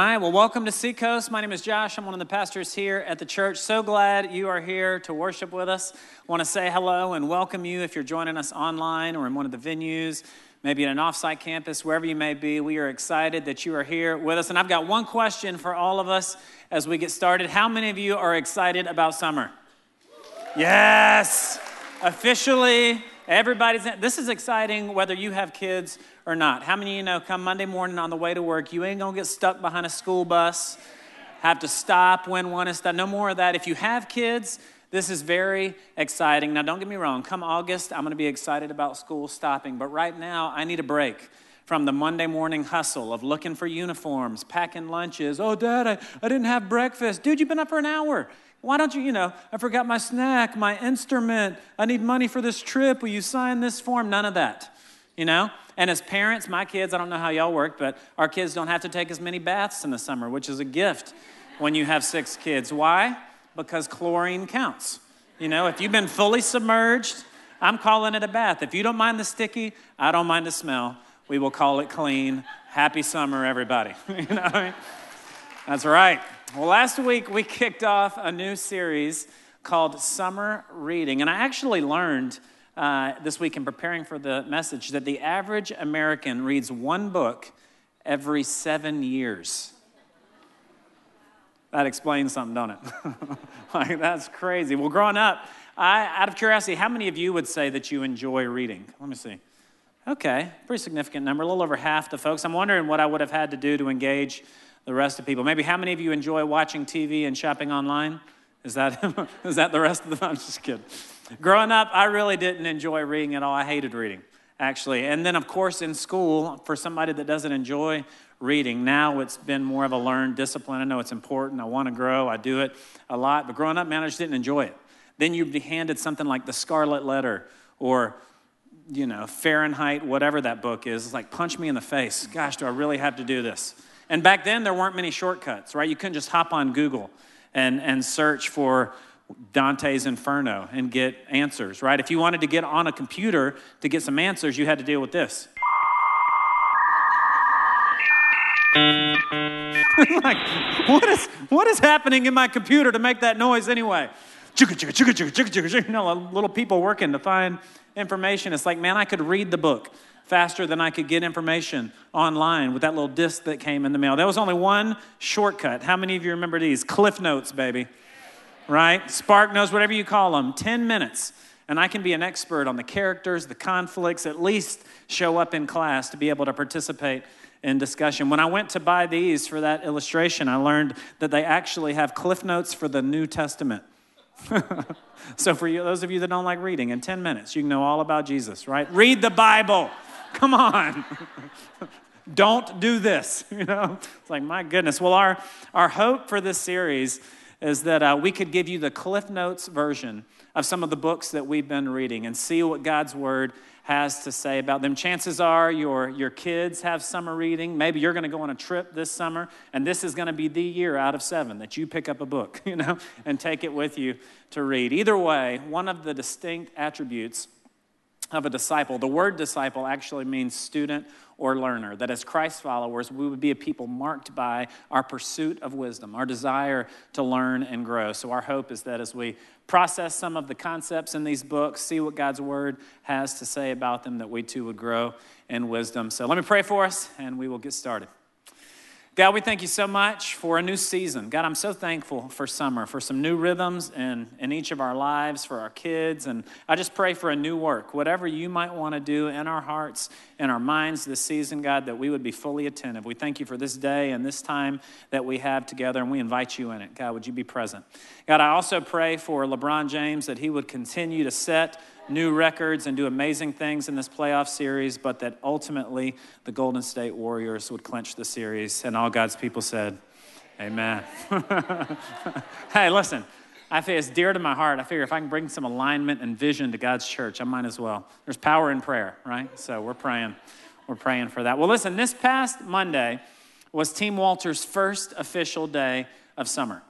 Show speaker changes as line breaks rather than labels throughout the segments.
Right. Well, welcome to Seacoast. My name is Josh. I'm one of the pastors here at the church. So glad you are here to worship with us. want to say hello and welcome you if you're joining us online or in one of the venues, maybe at an offsite campus, wherever you may be. We are excited that you are here with us. And I've got one question for all of us as we get started. How many of you are excited about summer? Yes. Officially, everybody's in. This is exciting whether you have kids or not. How many of you know come Monday morning on the way to work, you ain't gonna get stuck behind a school bus, have to stop when one is stopped. No more of that. If you have kids, this is very exciting. Now, don't get me wrong, come August, I'm gonna be excited about school stopping, but right now, I need a break from the Monday morning hustle of looking for uniforms, packing lunches. Oh, Dad, I, I didn't have breakfast. Dude, you've been up for an hour. Why don't you, you know, I forgot my snack, my instrument. I need money for this trip. Will you sign this form? None of that, you know? And as parents, my kids, I don't know how y'all work, but our kids don't have to take as many baths in the summer, which is a gift when you have six kids. Why? Because chlorine counts. You know, if you've been fully submerged, I'm calling it a bath. If you don't mind the sticky, I don't mind the smell. We will call it clean. Happy summer, everybody. you know I mean? That's right. Well, last week we kicked off a new series called Summer Reading. And I actually learned uh, this week in preparing for the message that the average American reads one book every seven years. That explains something, don't it? like, that's crazy. Well, growing up, I, out of curiosity, how many of you would say that you enjoy reading? Let me see. Okay, pretty significant number, a little over half the folks. I'm wondering what I would have had to do to engage the rest of people. Maybe how many of you enjoy watching TV and shopping online? Is that, is that the rest of the? I'm just kidding. Growing up, I really didn't enjoy reading at all. I hated reading, actually. And then, of course, in school, for somebody that doesn't enjoy reading, now it's been more of a learned discipline. I know it's important. I want to grow. I do it a lot. But growing up, man, I just didn't enjoy it. Then you'd be handed something like The Scarlet Letter or you know, Fahrenheit, whatever that book is. It's like, punch me in the face. Gosh, do I really have to do this? And back then, there weren't many shortcuts, right? You couldn't just hop on Google and, and search for Dante's Inferno and get answers, right? If you wanted to get on a computer to get some answers, you had to deal with this. like, what is, what is happening in my computer to make that noise anyway? You know, little people working to find information. It's like, man, I could read the book faster than I could get information online with that little disc that came in the mail. There was only one shortcut. How many of you remember these? Cliff Notes, baby right? Spark Notes, whatever you call them, 10 minutes. And I can be an expert on the characters, the conflicts, at least show up in class to be able to participate in discussion. When I went to buy these for that illustration, I learned that they actually have cliff notes for the New Testament. so, for you, those of you that don't like reading, in 10 minutes, you can know all about Jesus, right? Read the Bible. Come on. don't do this, you know? It's like, my goodness. Well, our, our hope for this series is that uh, we could give you the Cliff Notes version of some of the books that we've been reading and see what God's Word has to say about them. Chances are your, your kids have summer reading. Maybe you're going to go on a trip this summer, and this is going to be the year out of seven that you pick up a book, you know, and take it with you to read. Either way, one of the distinct attributes of a disciple, the word disciple actually means student or learner, that as Christ followers, we would be a people marked by our pursuit of wisdom, our desire to learn and grow. So, our hope is that as we process some of the concepts in these books, see what God's word has to say about them, that we too would grow in wisdom. So, let me pray for us and we will get started. God, we thank you so much for a new season. God, I'm so thankful for summer, for some new rhythms in, in each of our lives, for our kids. And I just pray for a new work, whatever you might want to do in our hearts, in our minds this season, God, that we would be fully attentive. We thank you for this day and this time that we have together, and we invite you in it. God, would you be present? God, I also pray for LeBron James that he would continue to set new records and do amazing things in this playoff series, but that ultimately the Golden State Warriors would clinch the series. And all God's people said, Amen. hey, listen, I feel it's dear to my heart. I figure if I can bring some alignment and vision to God's church, I might as well. There's power in prayer, right? So we're praying. We're praying for that. Well, listen, this past Monday was Team Walter's first official day of summer.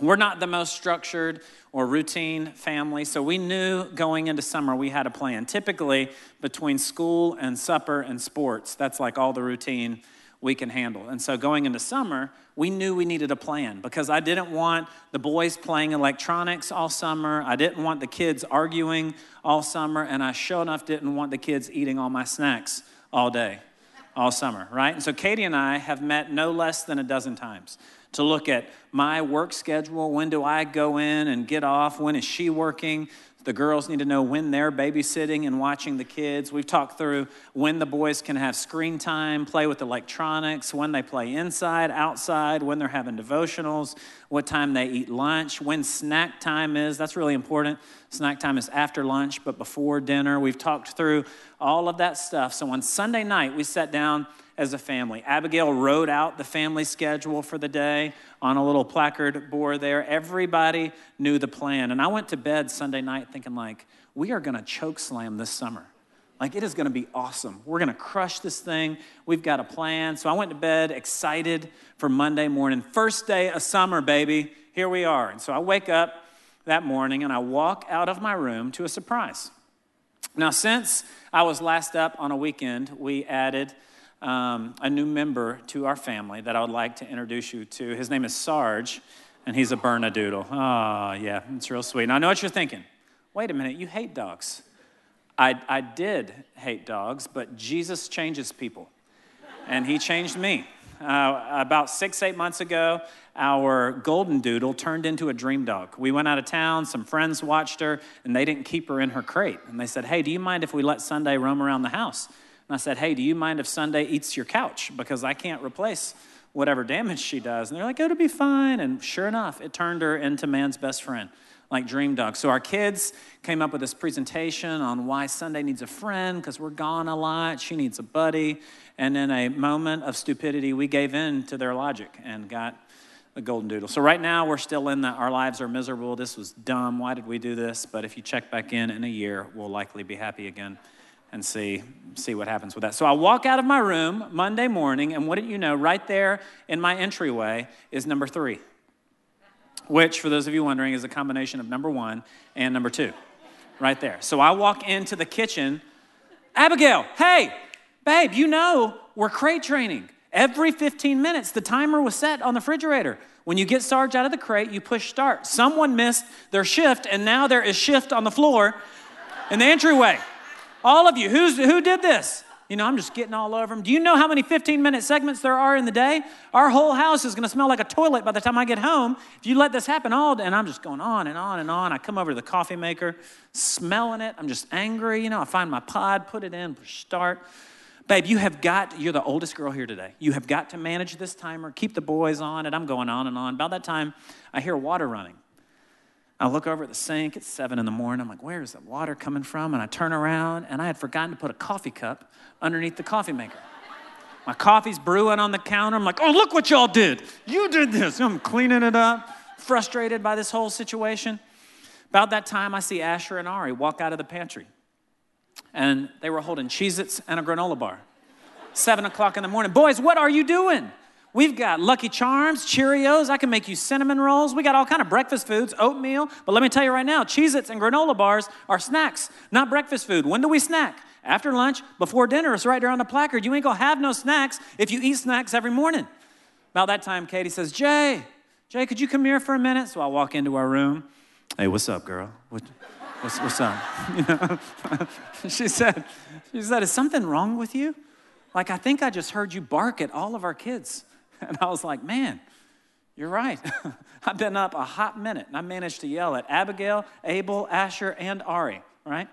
We're not the most structured or routine family, so we knew going into summer we had a plan. Typically, between school and supper and sports, that's like all the routine we can handle. And so going into summer, we knew we needed a plan because I didn't want the boys playing electronics all summer. I didn't want the kids arguing all summer. And I sure enough didn't want the kids eating all my snacks all day, all summer, right? And so Katie and I have met no less than a dozen times to look at my work schedule. When do I go in and get off? When is she working? The girls need to know when they're babysitting and watching the kids. We've talked through when the boys can have screen time, play with electronics, when they play inside, outside, when they're having devotionals, what time they eat lunch, when snack time is. That's really important. Snack time is after lunch, but before dinner. We've talked through all of that stuff. So on Sunday night, we sat down as a family. Abigail wrote out the family schedule for the day on a little placard board there. Everybody knew the plan. And I went to bed Sunday night thinking, like, we are going to choke slam this summer. Like, it is going to be awesome. We're going to crush this thing. We've got a plan. So I went to bed excited for Monday morning. First day of summer, baby. Here we are. And so I wake up that morning and I walk out of my room to a surprise. Now, since I was last up on a weekend, we added um, a new member to our family that I would like to introduce you to. His name is Sarge, and he's a Bernedoodle. Oh, yeah, it's real sweet. Now, I know what you're thinking. Wait a minute, you hate dogs. I, I did hate dogs, but Jesus changes people, and he changed me. Uh, about six, eight months ago, our golden doodle turned into a dream dog. We went out of town, some friends watched her, and they didn't keep her in her crate. And they said, Hey, do you mind if we let Sunday roam around the house? And I said, Hey, do you mind if Sunday eats your couch? Because I can't replace whatever damage she does. And they're like, Oh, it'll be fine. And sure enough, it turned her into man's best friend, like Dream Dog. So our kids came up with this presentation on why Sunday needs a friend, because we're gone a lot. She needs a buddy. And in a moment of stupidity, we gave in to their logic and got the golden doodle. So right now we're still in that our lives are miserable. This was dumb. Why did we do this? But if you check back in in a year, we'll likely be happy again and see, see what happens with that. So I walk out of my room Monday morning, and what did you know? Right there in my entryway is number three, which, for those of you wondering, is a combination of number one and number two, right there. So I walk into the kitchen. Abigail, hey, babe, you know we're crate training. Every 15 minutes, the timer was set on the refrigerator. When you get Sarge out of the crate, you push start. Someone missed their shift, and now there is shift on the floor in the entryway. All of you, who's, who did this? You know, I'm just getting all over them. Do you know how many 15 minute segments there are in the day? Our whole house is going to smell like a toilet by the time I get home. If you let this happen all day, and I'm just going on and on and on. I come over to the coffee maker, smelling it. I'm just angry. You know, I find my pod, put it in, start. Babe, you have got, you're the oldest girl here today. You have got to manage this timer, keep the boys on it. I'm going on and on. About that time, I hear water running. I look over at the sink. It's seven in the morning. I'm like, where is the water coming from? And I turn around, and I had forgotten to put a coffee cup underneath the coffee maker. My coffee's brewing on the counter. I'm like, oh, look what y'all did. You did this. I'm cleaning it up, frustrated by this whole situation. About that time, I see Asher and Ari walk out of the pantry. And they were holding Cheez Its and a granola bar. Seven o'clock in the morning. Boys, what are you doing? We've got Lucky Charms, Cheerios. I can make you cinnamon rolls. We got all kind of breakfast foods, oatmeal. But let me tell you right now, Cheez-Its and granola bars are snacks, not breakfast food. When do we snack? After lunch, before dinner. It's right there on the placard. You ain't gonna have no snacks if you eat snacks every morning. About that time, Katie says, Jay, Jay, could you come here for a minute? So I walk into our room. Hey, what's up, girl? What, what's, what's up? She said, she said, is something wrong with you? Like, I think I just heard you bark at all of our kids. And I was like, man, you're right. I've been up a hot minute and I managed to yell at Abigail, Abel, Asher, and Ari, right?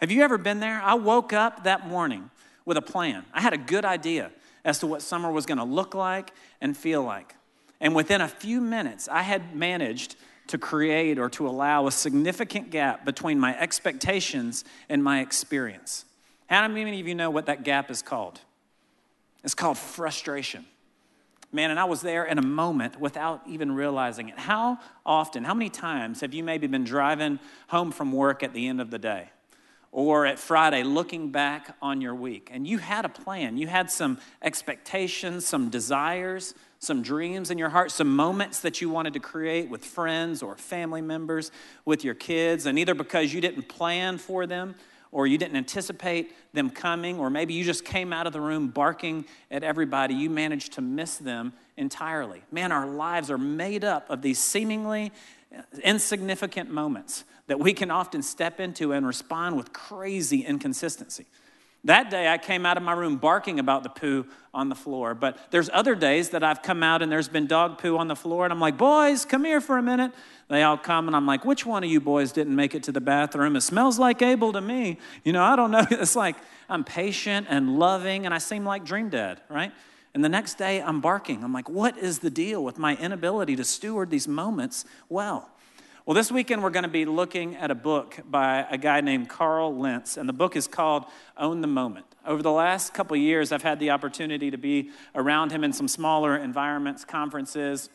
Have you ever been there? I woke up that morning with a plan. I had a good idea as to what summer was going to look like and feel like. And within a few minutes, I had managed to create or to allow a significant gap between my expectations and my experience. How many of you know what that gap is called? It's called frustration. Man, and I was there in a moment without even realizing it. How often, how many times have you maybe been driving home from work at the end of the day? Or at Friday, looking back on your week, and you had a plan. You had some expectations, some desires, some dreams in your heart, some moments that you wanted to create with friends or family members, with your kids, and either because you didn't plan for them or you didn't anticipate them coming, or maybe you just came out of the room barking at everybody, you managed to miss them entirely. Man, our lives are made up of these seemingly insignificant moments that we can often step into and respond with crazy inconsistency. That day, I came out of my room barking about the poo on the floor. But there's other days that I've come out and there's been dog poo on the floor, and I'm like, boys, come here for a minute. They all come, and I'm like, which one of you boys didn't make it to the bathroom? It smells like Abel to me. You know, I don't know. It's like I'm patient and loving, and I seem like Dream Dad, right? And the next day, I'm barking. I'm like, what is the deal with my inability to steward these moments well? Well, this weekend we're going to be looking at a book by a guy named Carl Lentz, and the book is called Own the Moment. Over the last couple years, I've had the opportunity to be around him in some smaller environments, conferences,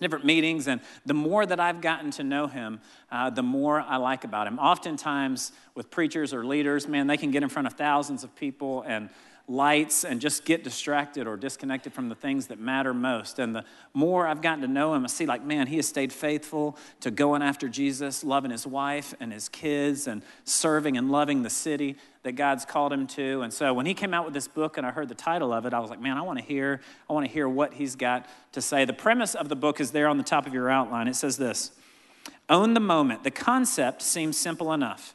different meetings, and the more that I've gotten to know him, uh, the more I like about him. Oftentimes, with preachers or leaders, man, they can get in front of thousands of people and lights and just get distracted or disconnected from the things that matter most. And the more I've gotten to know him, I see, like, man, he has stayed faithful to going after Jesus, loving his wife and his kids, and serving and loving the city that God's called him to. And so when he came out with this book and I heard the title of it, I was like, man, I want to hear, I want to hear what he's got to say. The premise of the book is there on the top of your outline. It says this Own the moment. The concept seems simple enough.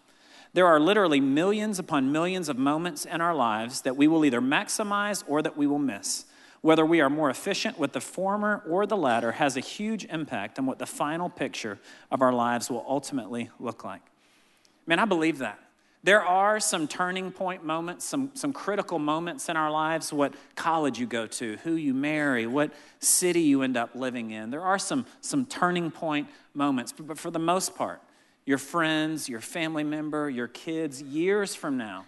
There are literally millions upon millions of moments in our lives that we will either maximize or that we will miss. Whether we are more efficient with the former or the latter has a huge impact on what the final picture of our lives will ultimately look like. Man, I believe that. There are some turning point moments, some, some critical moments in our lives what college you go to, who you marry, what city you end up living in. There are some, some turning point moments, but, but for the most part, your friends, your family member, your kids, years from now,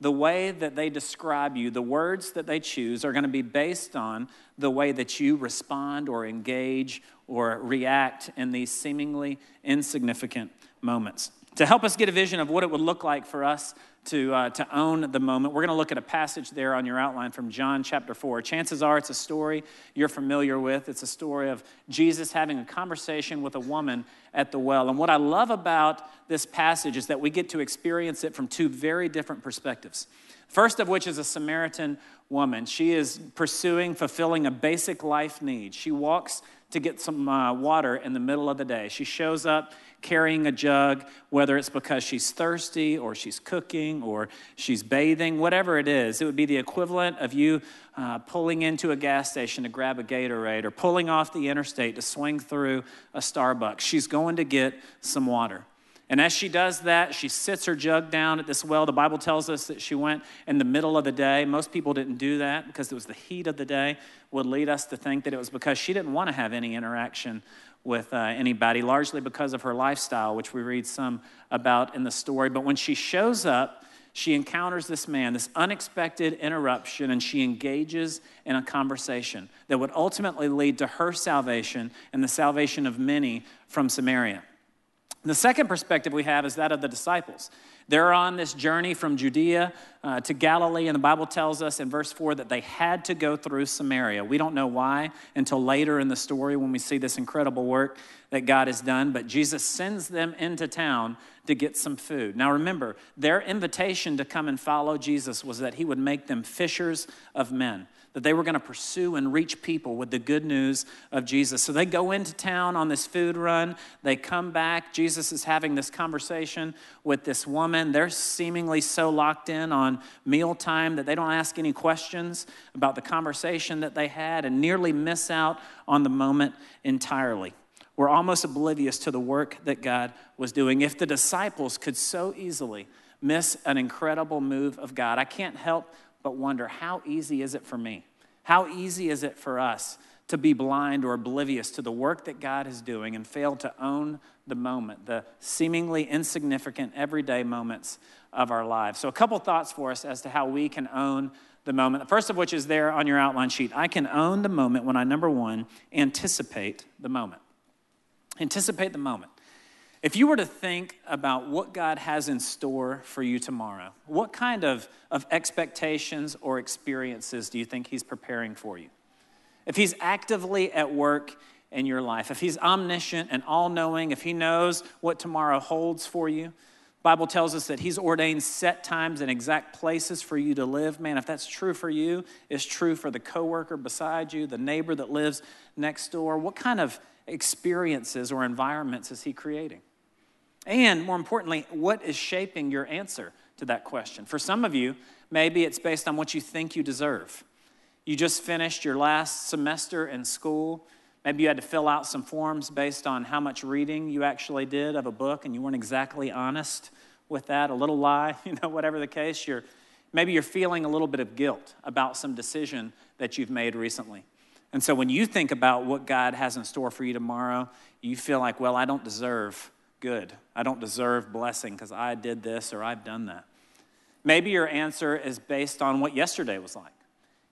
the way that they describe you, the words that they choose, are going to be based on the way that you respond or engage or react in these seemingly insignificant moments. To help us get a vision of what it would look like for us to, uh, to own the moment. We're going to look at a passage there on your outline from John chapter 4. Chances are it's a story you're familiar with. It's a story of Jesus having a conversation with a woman at the well. And what I love about this passage is that we get to experience it from two very different perspectives. First of which is a Samaritan woman. She is pursuing, fulfilling a basic life need. She walks to get some uh, water in the middle of the day. She shows up carrying a jug, whether it's because she's thirsty or she's cooking or she's bathing, whatever it is. It would be the equivalent of you uh, pulling into a gas station to grab a Gatorade or pulling off the interstate to swing through a Starbucks. She's going to get some water. And as she does that, she sits her jug down at this well. The Bible tells us that she went in the middle of the day. Most people didn't do that because it was the heat of the day, would lead us to think that it was because she didn't want to have any interaction with uh, anybody, largely because of her lifestyle, which we read some about in the story. But when she shows up, she encounters this man, this unexpected interruption, and she engages in a conversation that would ultimately lead to her salvation and the salvation of many from Samaria. The second perspective we have is that of the disciples. They're on this journey from Judea uh, to Galilee, and the Bible tells us in verse 4 that they had to go through Samaria. We don't know why until later in the story when we see this incredible work that God has done, but Jesus sends them into town to get some food. Now remember, their invitation to come and follow Jesus was that he would make them fishers of men that they were going to pursue and reach people with the good news of Jesus. So they go into town on this food run. They come back. Jesus is having this conversation with this woman. They're seemingly so locked in on mealtime that they don't ask any questions about the conversation that they had and nearly miss out on the moment entirely. We're almost oblivious to the work that God was doing. If the disciples could so easily miss an incredible move of God, I can't help but wonder how easy is it for me? How easy is it for us to be blind or oblivious to the work that God is doing and fail to own the moment, the seemingly insignificant everyday moments of our lives? So, a couple thoughts for us as to how we can own the moment. The first of which is there on your outline sheet. I can own the moment when I, number one, anticipate the moment. Anticipate the moment. If you were to think about what God has in store for you tomorrow, what kind of, of expectations or experiences do you think He's preparing for you? If He's actively at work in your life, if He's omniscient and all knowing, if He knows what tomorrow holds for you, Bible tells us that he's ordained set times and exact places for you to live. Man, if that's true for you, it's true for the coworker beside you, the neighbor that lives next door. What kind of experiences or environments is he creating? And more importantly, what is shaping your answer to that question? For some of you, maybe it's based on what you think you deserve. You just finished your last semester in school. Maybe you had to fill out some forms based on how much reading you actually did of a book and you weren't exactly honest with that, a little lie, you know, whatever the case. You're, maybe you're feeling a little bit of guilt about some decision that you've made recently. And so when you think about what God has in store for you tomorrow, you feel like, well, I don't deserve good. I don't deserve blessing because I did this or I've done that. Maybe your answer is based on what yesterday was like.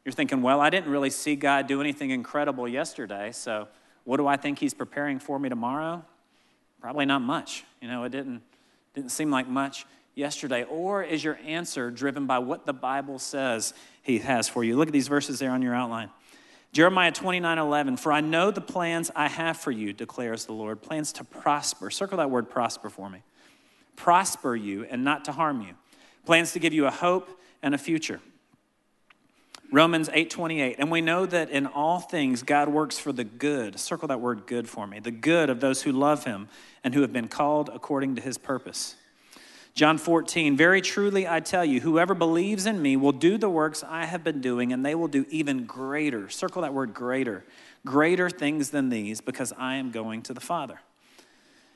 You're thinking, well, I didn't really see God do anything incredible yesterday, so what do I think He's preparing for me tomorrow? Probably not much. You know, it didn't, didn't seem like much yesterday. Or is your answer driven by what the Bible says He has for you? Look at these verses there on your outline. Jeremiah 29 11, for I know the plans I have for you, declares the Lord, plans to prosper. Circle that word prosper for me. Prosper you and not to harm you. Plans to give you a hope and a future. Romans 8:28 and we know that in all things God works for the good circle that word good for me the good of those who love him and who have been called according to his purpose John 14, very truly I tell you, whoever believes in me will do the works I have been doing, and they will do even greater. Circle that word greater. Greater things than these, because I am going to the Father.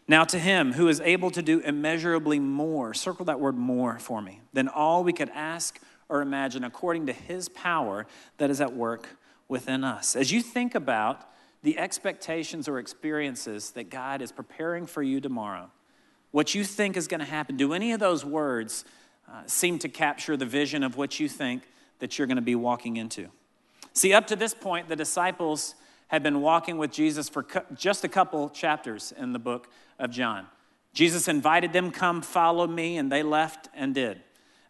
Now, to him who is able to do immeasurably more, circle that word more for me, than all we could ask or imagine, according to his power that is at work within us. As you think about the expectations or experiences that God is preparing for you tomorrow, what you think is going to happen. Do any of those words uh, seem to capture the vision of what you think that you're going to be walking into? See, up to this point, the disciples had been walking with Jesus for just a couple chapters in the book of John. Jesus invited them, Come follow me, and they left and did.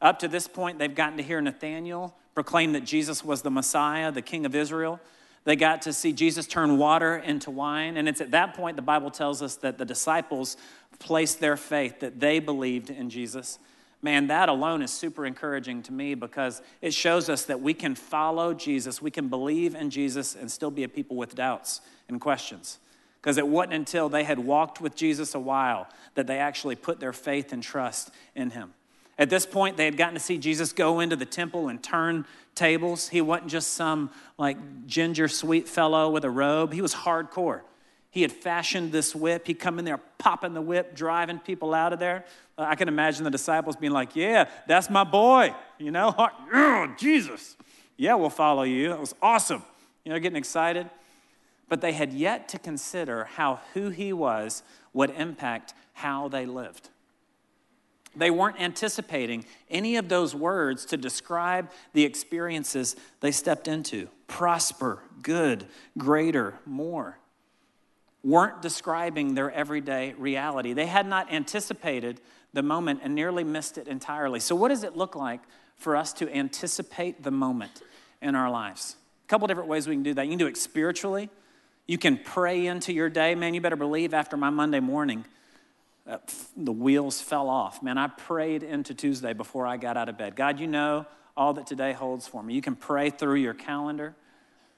Up to this point, they've gotten to hear Nathanael proclaim that Jesus was the Messiah, the King of Israel. They got to see Jesus turn water into wine. And it's at that point the Bible tells us that the disciples placed their faith, that they believed in Jesus. Man, that alone is super encouraging to me because it shows us that we can follow Jesus, we can believe in Jesus, and still be a people with doubts and questions. Because it wasn't until they had walked with Jesus a while that they actually put their faith and trust in him. At this point, they had gotten to see Jesus go into the temple and turn tables. He wasn't just some like ginger sweet fellow with a robe, he was hardcore. He had fashioned this whip. He'd come in there popping the whip, driving people out of there. I can imagine the disciples being like, Yeah, that's my boy. You know, oh, Jesus. Yeah, we'll follow you. That was awesome. You know, getting excited. But they had yet to consider how who he was would impact how they lived. They weren't anticipating any of those words to describe the experiences they stepped into prosper, good, greater, more weren't describing their everyday reality. They had not anticipated the moment and nearly missed it entirely. So, what does it look like for us to anticipate the moment in our lives? A couple different ways we can do that. You can do it spiritually. You can pray into your day. Man, you better believe after my Monday morning, uh, the wheels fell off. Man, I prayed into Tuesday before I got out of bed. God, you know all that today holds for me. You can pray through your calendar,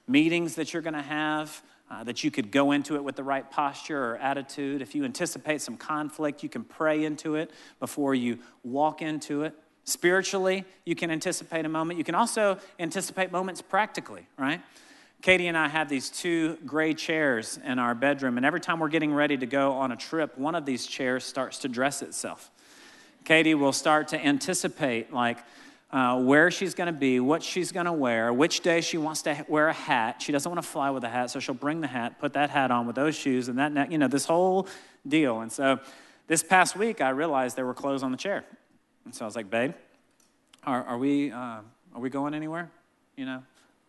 meetings that you're going to have, uh, that you could go into it with the right posture or attitude. If you anticipate some conflict, you can pray into it before you walk into it. Spiritually, you can anticipate a moment. You can also anticipate moments practically, right? Katie and I have these two gray chairs in our bedroom, and every time we're getting ready to go on a trip, one of these chairs starts to dress itself. Katie will start to anticipate, like, uh, where she's going to be, what she's going to wear, which day she wants to wear a hat. She doesn't want to fly with a hat, so she'll bring the hat, put that hat on with those shoes, and that, you know, this whole deal. And so this past week, I realized there were clothes on the chair. And so I was like, babe, are, are we, uh, are we going anywhere? You know,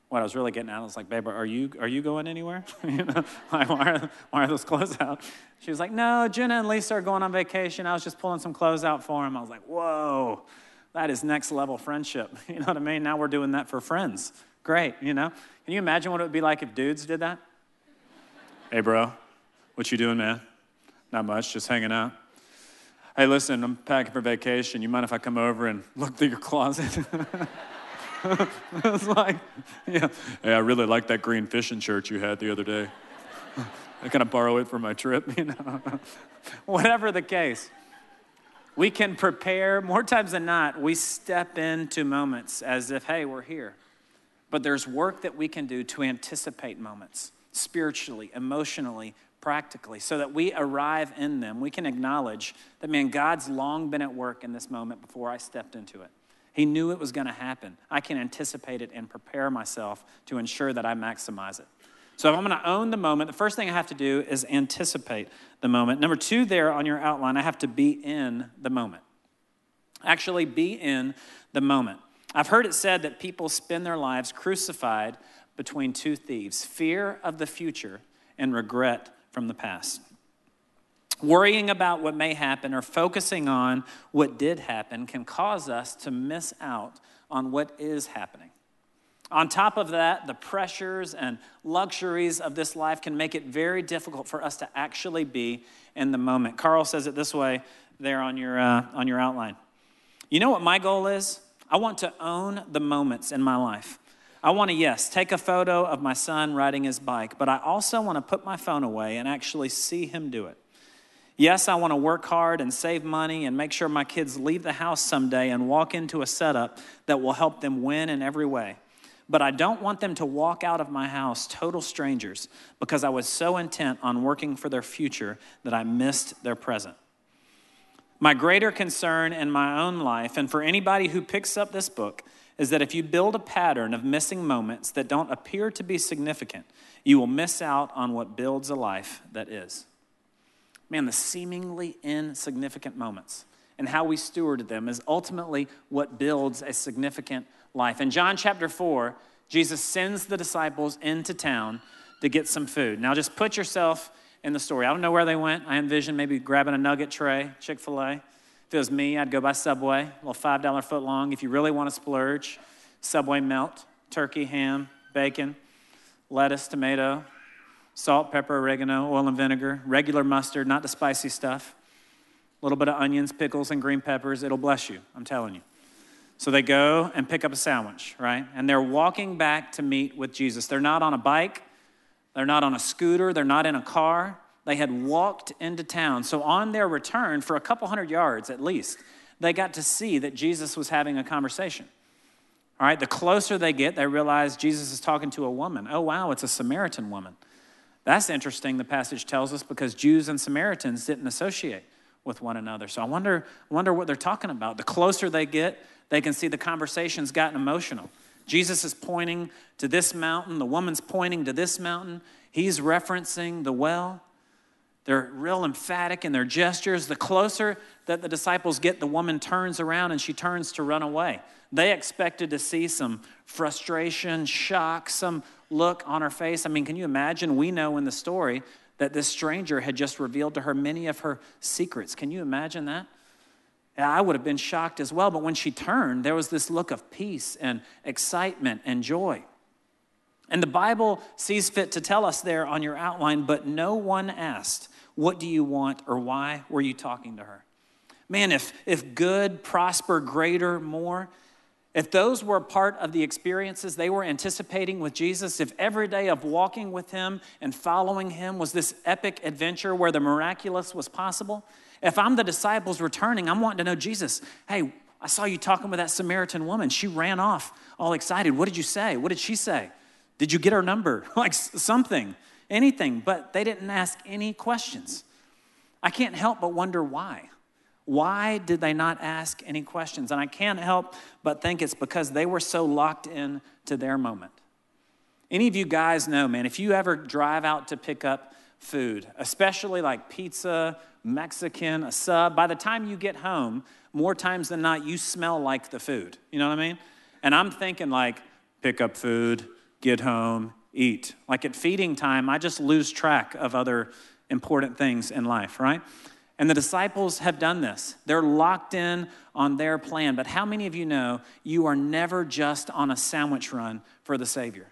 what I was really getting at, I was like, babe, are you, are you going anywhere? you know, why, are, why are those clothes out? She was like, no, Jenna and Lisa are going on vacation. I was just pulling some clothes out for them. I was like, whoa. That is next level friendship. You know what I mean? Now we're doing that for friends. Great, you know? Can you imagine what it would be like if dudes did that? hey, bro, what you doing, man? Not much, just hanging out. Hey, listen, I'm packing for vacation. You mind if I come over and look through your closet? it's like, yeah, hey, I really like that green fishing shirt you had the other day. I kind of borrow it for my trip, you know. Whatever the case, we can prepare more times than not. We step into moments as if, hey, we're here. But there's work that we can do to anticipate moments spiritually, emotionally, practically, so that we arrive in them. We can acknowledge that, man, God's long been at work in this moment before I stepped into it. He knew it was going to happen. I can anticipate it and prepare myself to ensure that I maximize it. So if I'm going to own the moment, the first thing I have to do is anticipate the moment. Number two, there on your outline, I have to be in the moment. Actually, be in the moment. I've heard it said that people spend their lives crucified between two thieves fear of the future and regret from the past. Worrying about what may happen or focusing on what did happen can cause us to miss out on what is happening. On top of that, the pressures and luxuries of this life can make it very difficult for us to actually be in the moment. Carl says it this way there on your, uh, on your outline. You know what my goal is? I want to own the moments in my life. I want to, yes, take a photo of my son riding his bike, but I also want to put my phone away and actually see him do it. Yes, I want to work hard and save money and make sure my kids leave the house someday and walk into a setup that will help them win in every way but I don't want them to walk out of my house total strangers because I was so intent on working for their future that I missed their present. My greater concern in my own life, and for anybody who picks up this book, is that if you build a pattern of missing moments that don't appear to be significant, you will miss out on what builds a life that is. Man, the seemingly insignificant moments and how we steward them is ultimately what builds a significant life. In John chapter 4, Jesus sends the disciples into town to get some food. Now, just put yourself in the story. I don't know where they went. I envision maybe grabbing a nugget tray, Chick fil A. If it was me, I'd go by Subway, a little $5 foot long. If you really want to splurge, Subway melt, turkey, ham, bacon, lettuce, tomato, salt, pepper, oregano, oil and vinegar, regular mustard, not the spicy stuff, a little bit of onions, pickles, and green peppers. It'll bless you, I'm telling you. So they go and pick up a sandwich, right? And they're walking back to meet with Jesus. They're not on a bike, they're not on a scooter, they're not in a car. They had walked into town. So on their return, for a couple hundred yards at least, they got to see that Jesus was having a conversation. All right, the closer they get, they realize Jesus is talking to a woman. Oh, wow, it's a Samaritan woman. That's interesting, the passage tells us, because Jews and Samaritans didn't associate with one another. So I wonder, wonder what they're talking about. The closer they get, they can see the conversation's gotten emotional. Jesus is pointing to this mountain, the woman's pointing to this mountain. He's referencing the well. They're real emphatic in their gestures. The closer that the disciples get, the woman turns around and she turns to run away. They expected to see some frustration, shock, some look on her face. I mean, can you imagine? We know in the story that this stranger had just revealed to her many of her secrets. Can you imagine that? I would have been shocked as well, but when she turned, there was this look of peace and excitement and joy. And the Bible sees fit to tell us there on your outline, but no one asked, What do you want or why were you talking to her? Man, if, if good, prosper, greater, more, if those were part of the experiences they were anticipating with Jesus, if every day of walking with him and following him was this epic adventure where the miraculous was possible, if I'm the disciples returning, I'm wanting to know Jesus, hey, I saw you talking with that Samaritan woman. She ran off all excited. What did you say? What did she say? Did you get her number? like something, anything. But they didn't ask any questions. I can't help but wonder why. Why did they not ask any questions? And I can't help but think it's because they were so locked in to their moment. Any of you guys know, man, if you ever drive out to pick up food, especially like pizza Mexican, a sub. By the time you get home, more times than not, you smell like the food. You know what I mean? And I'm thinking, like, pick up food, get home, eat. Like at feeding time, I just lose track of other important things in life, right? And the disciples have done this. They're locked in on their plan. But how many of you know you are never just on a sandwich run for the Savior?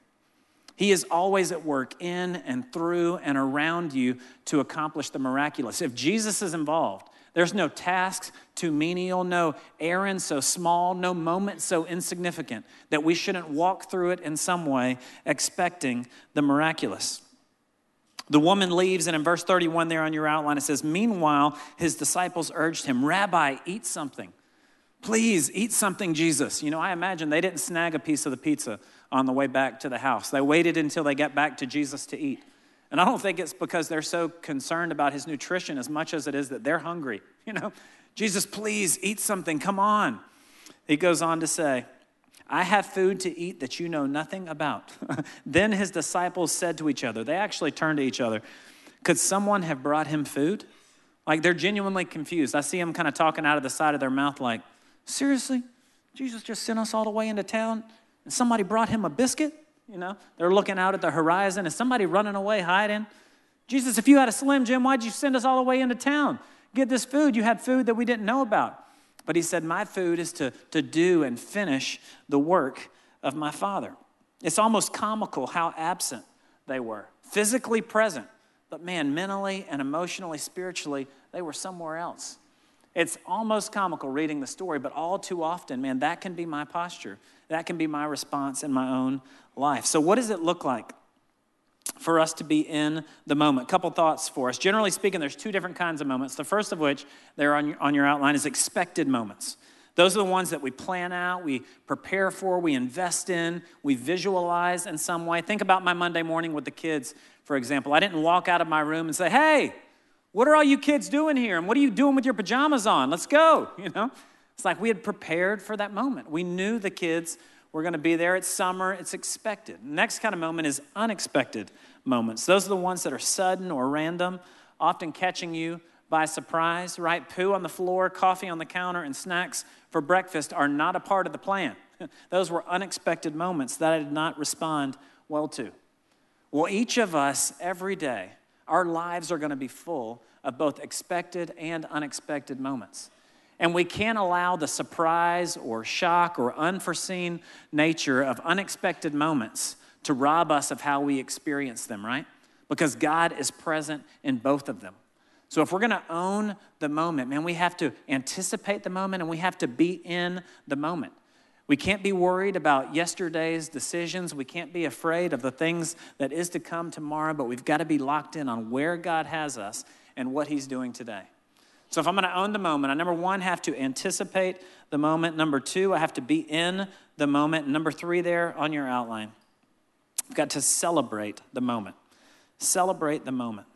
He is always at work in and through and around you to accomplish the miraculous. If Jesus is involved, There's no tasks too menial, no errand so small, no moment so insignificant that we shouldn't walk through it in some way expecting the miraculous. The woman leaves, and in verse 31 there on your outline, it says, Meanwhile, his disciples urged him, Rabbi, eat something. Please eat something, Jesus. You know, I imagine they didn't snag a piece of the pizza on the way back to the house. They waited until they got back to Jesus to eat. And I don't think it's because they're so concerned about his nutrition as much as it is that they're hungry. You know, Jesus, please eat something. Come on. He goes on to say, I have food to eat that you know nothing about. then his disciples said to each other, they actually turned to each other, could someone have brought him food? Like they're genuinely confused. I see them kind of talking out of the side of their mouth, like, seriously? Jesus just sent us all the way into town and somebody brought him a biscuit? You know, they're looking out at the horizon. Is somebody running away, hiding? Jesus, if you had a Slim Jim, why'd you send us all the way into town? Get this food. You had food that we didn't know about. But he said, My food is to, to do and finish the work of my Father. It's almost comical how absent they were, physically present, but man, mentally and emotionally, spiritually, they were somewhere else. It's almost comical reading the story, but all too often, man, that can be my posture. That can be my response in my own life. So, what does it look like for us to be in the moment? Couple thoughts for us. Generally speaking, there's two different kinds of moments. The first of which, there on your, on your outline, is expected moments. Those are the ones that we plan out, we prepare for, we invest in, we visualize in some way. Think about my Monday morning with the kids, for example. I didn't walk out of my room and say, hey, what are all you kids doing here? And what are you doing with your pajamas on? Let's go. You know? It's like we had prepared for that moment. We knew the kids we're going to be there. It's summer, it's expected. Next kind of moment is unexpected moments. Those are the ones that are sudden or random, often catching you by surprise, right? Poo on the floor, coffee on the counter, and snacks for breakfast are not a part of the plan. Those were unexpected moments that I did not respond well to. Well, each of us, every day, our lives are going to be full of both expected and unexpected moments. And we can't allow the surprise or shock or unforeseen nature of unexpected moments to rob us of how we experience them, right? Because God is present in both of them. So if we're going to own the moment, man, we have to anticipate the moment and we have to be in the moment. We can't be worried about yesterday's decisions. We can't be afraid of the things that is to come tomorrow, but we've got to be locked in on where God has us and what He's doing today. So if I'm going to own the moment, I number one have to anticipate the moment. Number two, I have to be in the moment. number three, there on your outline, I've got to celebrate the moment. Celebrate the moment.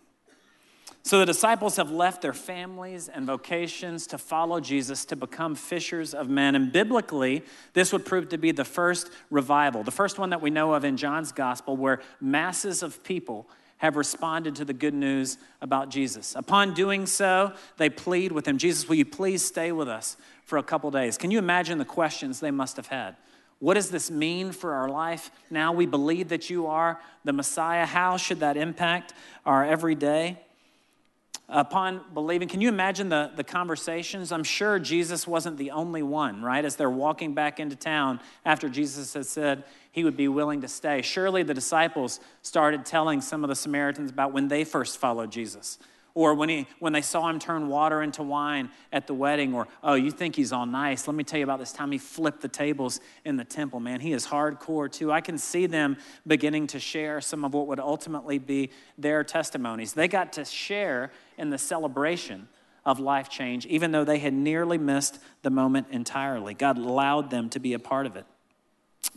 So the disciples have left their families and vocations to follow Jesus to become fishers of men. And biblically, this would prove to be the first revival, the first one that we know of in John's gospel, where masses of people have responded to the good news about Jesus. Upon doing so, they plead with him Jesus, will you please stay with us for a couple days? Can you imagine the questions they must have had? What does this mean for our life now? We believe that you are the Messiah. How should that impact our everyday? upon believing. Can you imagine the, the conversations? I'm sure Jesus wasn't the only one, right? As they're walking back into town after Jesus had said he would be willing to stay. Surely the disciples started telling some of the Samaritans about when they first followed Jesus or when, he, when they saw him turn water into wine at the wedding, or, oh, you think he's all nice. Let me tell you about this time he flipped the tables in the temple, man. He is hardcore too. I can see them beginning to share some of what would ultimately be their testimonies. They got to share in the celebration of life change, even though they had nearly missed the moment entirely. God allowed them to be a part of it.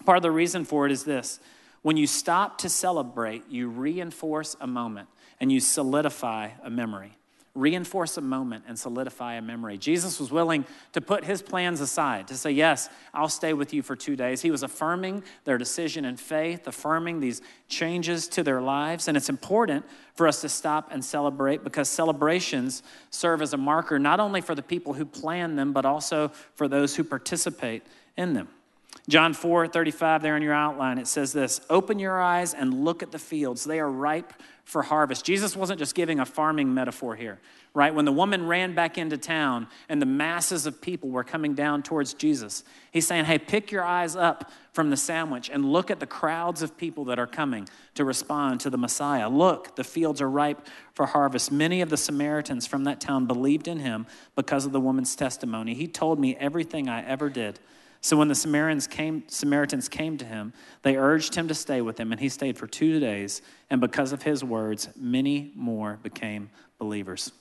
Part of the reason for it is this when you stop to celebrate, you reinforce a moment and you solidify a memory. Reinforce a moment and solidify a memory. Jesus was willing to put his plans aside, to say, Yes, I'll stay with you for two days. He was affirming their decision in faith, affirming these changes to their lives. And it's important for us to stop and celebrate because celebrations serve as a marker not only for the people who plan them, but also for those who participate in them. John 4 35, there in your outline, it says this Open your eyes and look at the fields. They are ripe for harvest. Jesus wasn't just giving a farming metaphor here, right? When the woman ran back into town and the masses of people were coming down towards Jesus, he's saying, Hey, pick your eyes up from the sandwich and look at the crowds of people that are coming to respond to the Messiah. Look, the fields are ripe for harvest. Many of the Samaritans from that town believed in him because of the woman's testimony. He told me everything I ever did. So when the Samaritans came, Samaritans came to him, they urged him to stay with them, and he stayed for two days. And because of his words, many more became believers.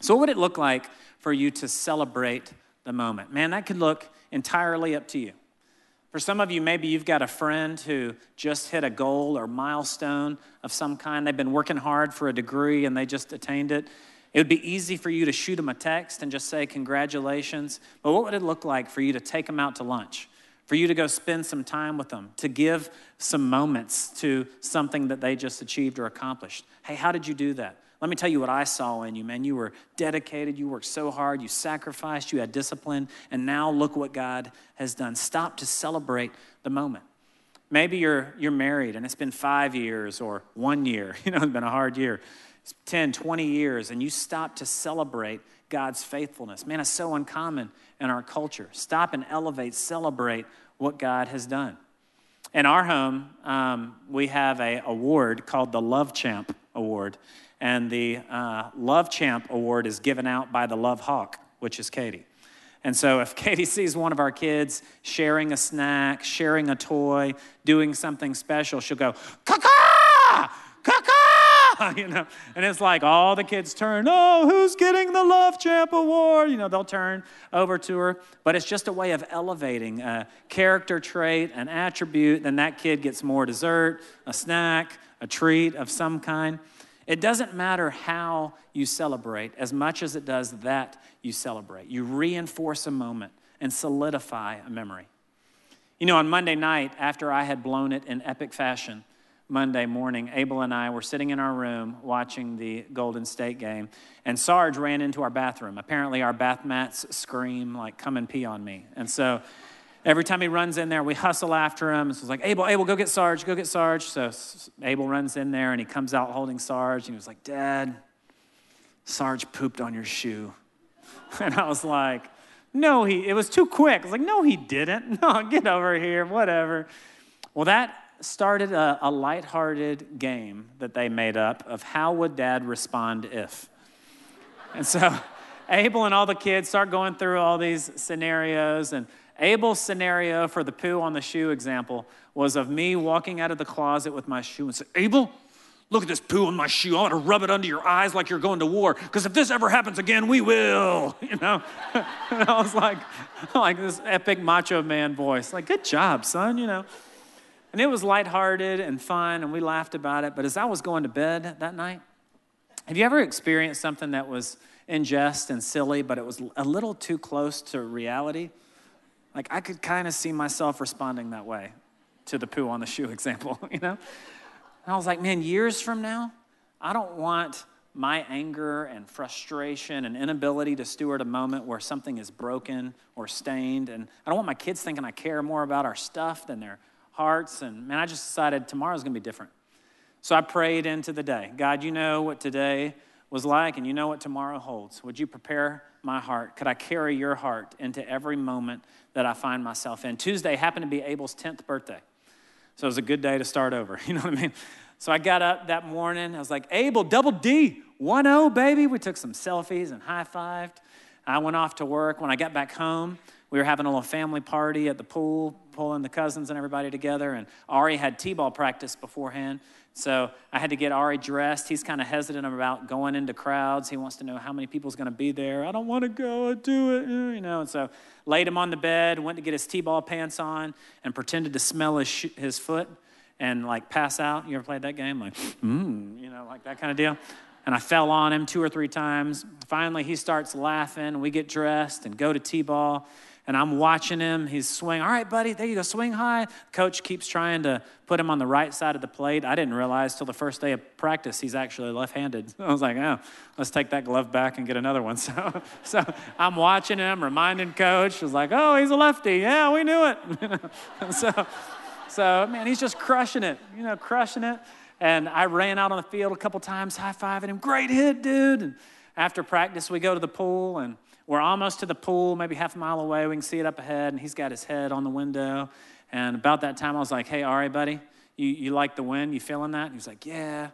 So, what would it look like for you to celebrate the moment? Man, that could look entirely up to you. For some of you, maybe you've got a friend who just hit a goal or milestone of some kind. They've been working hard for a degree and they just attained it. It would be easy for you to shoot them a text and just say, Congratulations. But what would it look like for you to take them out to lunch? For you to go spend some time with them, to give some moments to something that they just achieved or accomplished. Hey, how did you do that? Let me tell you what I saw in you, man. You were dedicated, you worked so hard, you sacrificed, you had discipline, and now look what God has done. Stop to celebrate the moment. Maybe you're, you're married and it's been five years or one year, you know, it's been a hard year. 10, 20 years, and you stop to celebrate God's faithfulness. Man, it's so uncommon in our culture. Stop and elevate, celebrate what God has done. In our home, um, we have a award called the Love Champ Award, and the uh, Love Champ Award is given out by the Love Hawk, which is Katie. And so, if Katie sees one of our kids sharing a snack, sharing a toy, doing something special, she'll go, "Kaka, kaka!" you know, and it's like all the kids turn, oh, who's getting the Love Champ Award? You know, they'll turn over to her. But it's just a way of elevating a character trait, an attribute. Then that kid gets more dessert, a snack, a treat of some kind. It doesn't matter how you celebrate as much as it does that you celebrate. You reinforce a moment and solidify a memory. You know, on Monday night, after I had blown it in epic fashion, Monday morning, Abel and I were sitting in our room watching the Golden State game, and Sarge ran into our bathroom. Apparently, our bath mats scream, like, come and pee on me. And so every time he runs in there, we hustle after him. So it's like, Abel, Abel, go get Sarge, go get Sarge. So Abel runs in there and he comes out holding Sarge. And he was like, Dad, Sarge pooped on your shoe. And I was like, no, he, it was too quick. I was like, no, he didn't. No, get over here, whatever. Well, that started a, a lighthearted game that they made up of how would dad respond if. And so Abel and all the kids start going through all these scenarios. And Abel's scenario for the poo on the shoe example was of me walking out of the closet with my shoe and say, Abel, look at this poo on my shoe. I want to rub it under your eyes like you're going to war. Because if this ever happens again, we will. You know? and I was like, like this epic macho man voice. Like, good job, son, you know. And it was lighthearted and fun, and we laughed about it. But as I was going to bed that night, have you ever experienced something that was in jest and silly, but it was a little too close to reality? Like I could kind of see myself responding that way to the poo on the shoe example, you know? And I was like, man, years from now, I don't want my anger and frustration and inability to steward a moment where something is broken or stained. And I don't want my kids thinking I care more about our stuff than their hearts. And man, I just decided tomorrow's going to be different. So I prayed into the day God, you know what today was like, and you know what tomorrow holds. Would you prepare my heart? Could I carry your heart into every moment that I find myself in? Tuesday happened to be Abel's 10th birthday. So it was a good day to start over. You know what I mean? So I got up that morning. I was like, Abel, double D, 1 0, baby. We took some selfies and high fived. I went off to work. When I got back home, we were having a little family party at the pool, pulling the cousins and everybody together. And Ari had T ball practice beforehand. So I had to get Ari dressed. He's kind of hesitant about going into crowds. He wants to know how many people's going to be there. I don't want to go. I do it, you know. And so laid him on the bed, went to get his T-ball pants on, and pretended to smell his sh- his foot and like pass out. You ever played that game? Like, mmm, you know, like that kind of deal. And I fell on him two or three times. Finally, he starts laughing. We get dressed and go to T-ball. And I'm watching him. He's swing. All right, buddy, there you go, swing high. Coach keeps trying to put him on the right side of the plate. I didn't realize till the first day of practice he's actually left-handed. I was like, oh, let's take that glove back and get another one. So, so I'm watching him, reminding coach. Was like, oh, he's a lefty. Yeah, we knew it. so, so man, he's just crushing it. You know, crushing it. And I ran out on the field a couple times, high fiving him. Great hit, dude. And after practice, we go to the pool and we're almost to the pool, maybe half a mile away. We can see it up ahead, and he's got his head on the window. And about that time, I was like, hey, Ari, buddy, you, you like the wind? You feeling that? And he was like, yeah.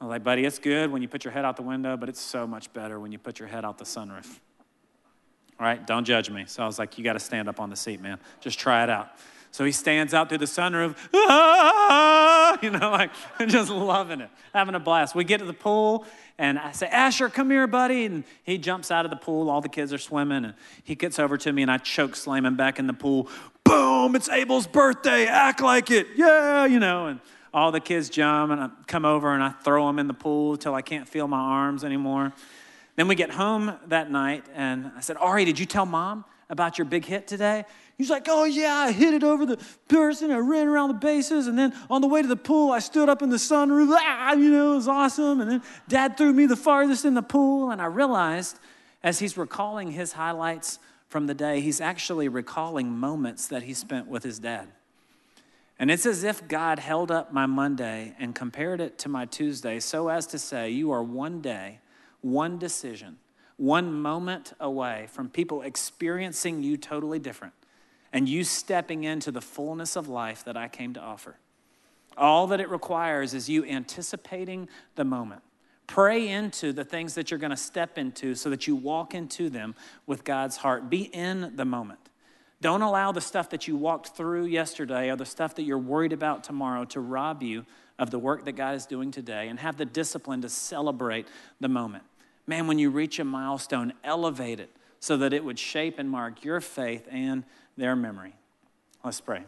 I was like, buddy, it's good when you put your head out the window, but it's so much better when you put your head out the sunroof. All right, don't judge me. So I was like, you got to stand up on the seat, man. Just try it out. So he stands out through the sunroof, ah! you know, like just loving it, having a blast. We get to the pool, and I say, Asher, come here, buddy. And he jumps out of the pool. All the kids are swimming, and he gets over to me, and I choke slam him back in the pool. Boom, it's Abel's birthday. Act like it. Yeah, you know, and all the kids jump, and I come over and I throw him in the pool until I can't feel my arms anymore. Then we get home that night, and I said, Ari, did you tell mom about your big hit today? He's like, oh yeah, I hit it over the person, I ran around the bases, and then on the way to the pool, I stood up in the sunroof, ah, you know, it was awesome. And then dad threw me the farthest in the pool, and I realized as he's recalling his highlights from the day, he's actually recalling moments that he spent with his dad. And it's as if God held up my Monday and compared it to my Tuesday so as to say, You are one day, one decision, one moment away from people experiencing you totally different and you stepping into the fullness of life that I came to offer. All that it requires is you anticipating the moment. Pray into the things that you're going to step into so that you walk into them with God's heart. Be in the moment. Don't allow the stuff that you walked through yesterday or the stuff that you're worried about tomorrow to rob you of the work that God is doing today and have the discipline to celebrate the moment. Man, when you reach a milestone, elevate it so that it would shape and mark your faith and their memory. Let's pray.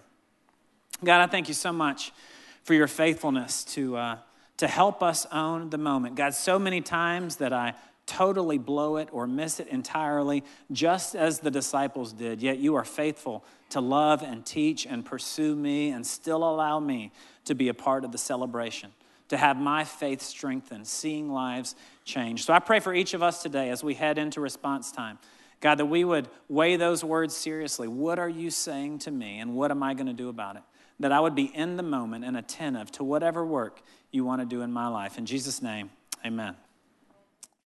God, I thank you so much for your faithfulness to, uh, to help us own the moment. God, so many times that I totally blow it or miss it entirely, just as the disciples did, yet you are faithful to love and teach and pursue me and still allow me to be a part of the celebration, to have my faith strengthened, seeing lives change. So I pray for each of us today as we head into response time. God, that we would weigh those words seriously. What are you saying to me, and what am I going to do about it? That I would be in the moment and attentive to whatever work you want to do in my life. In Jesus' name, amen.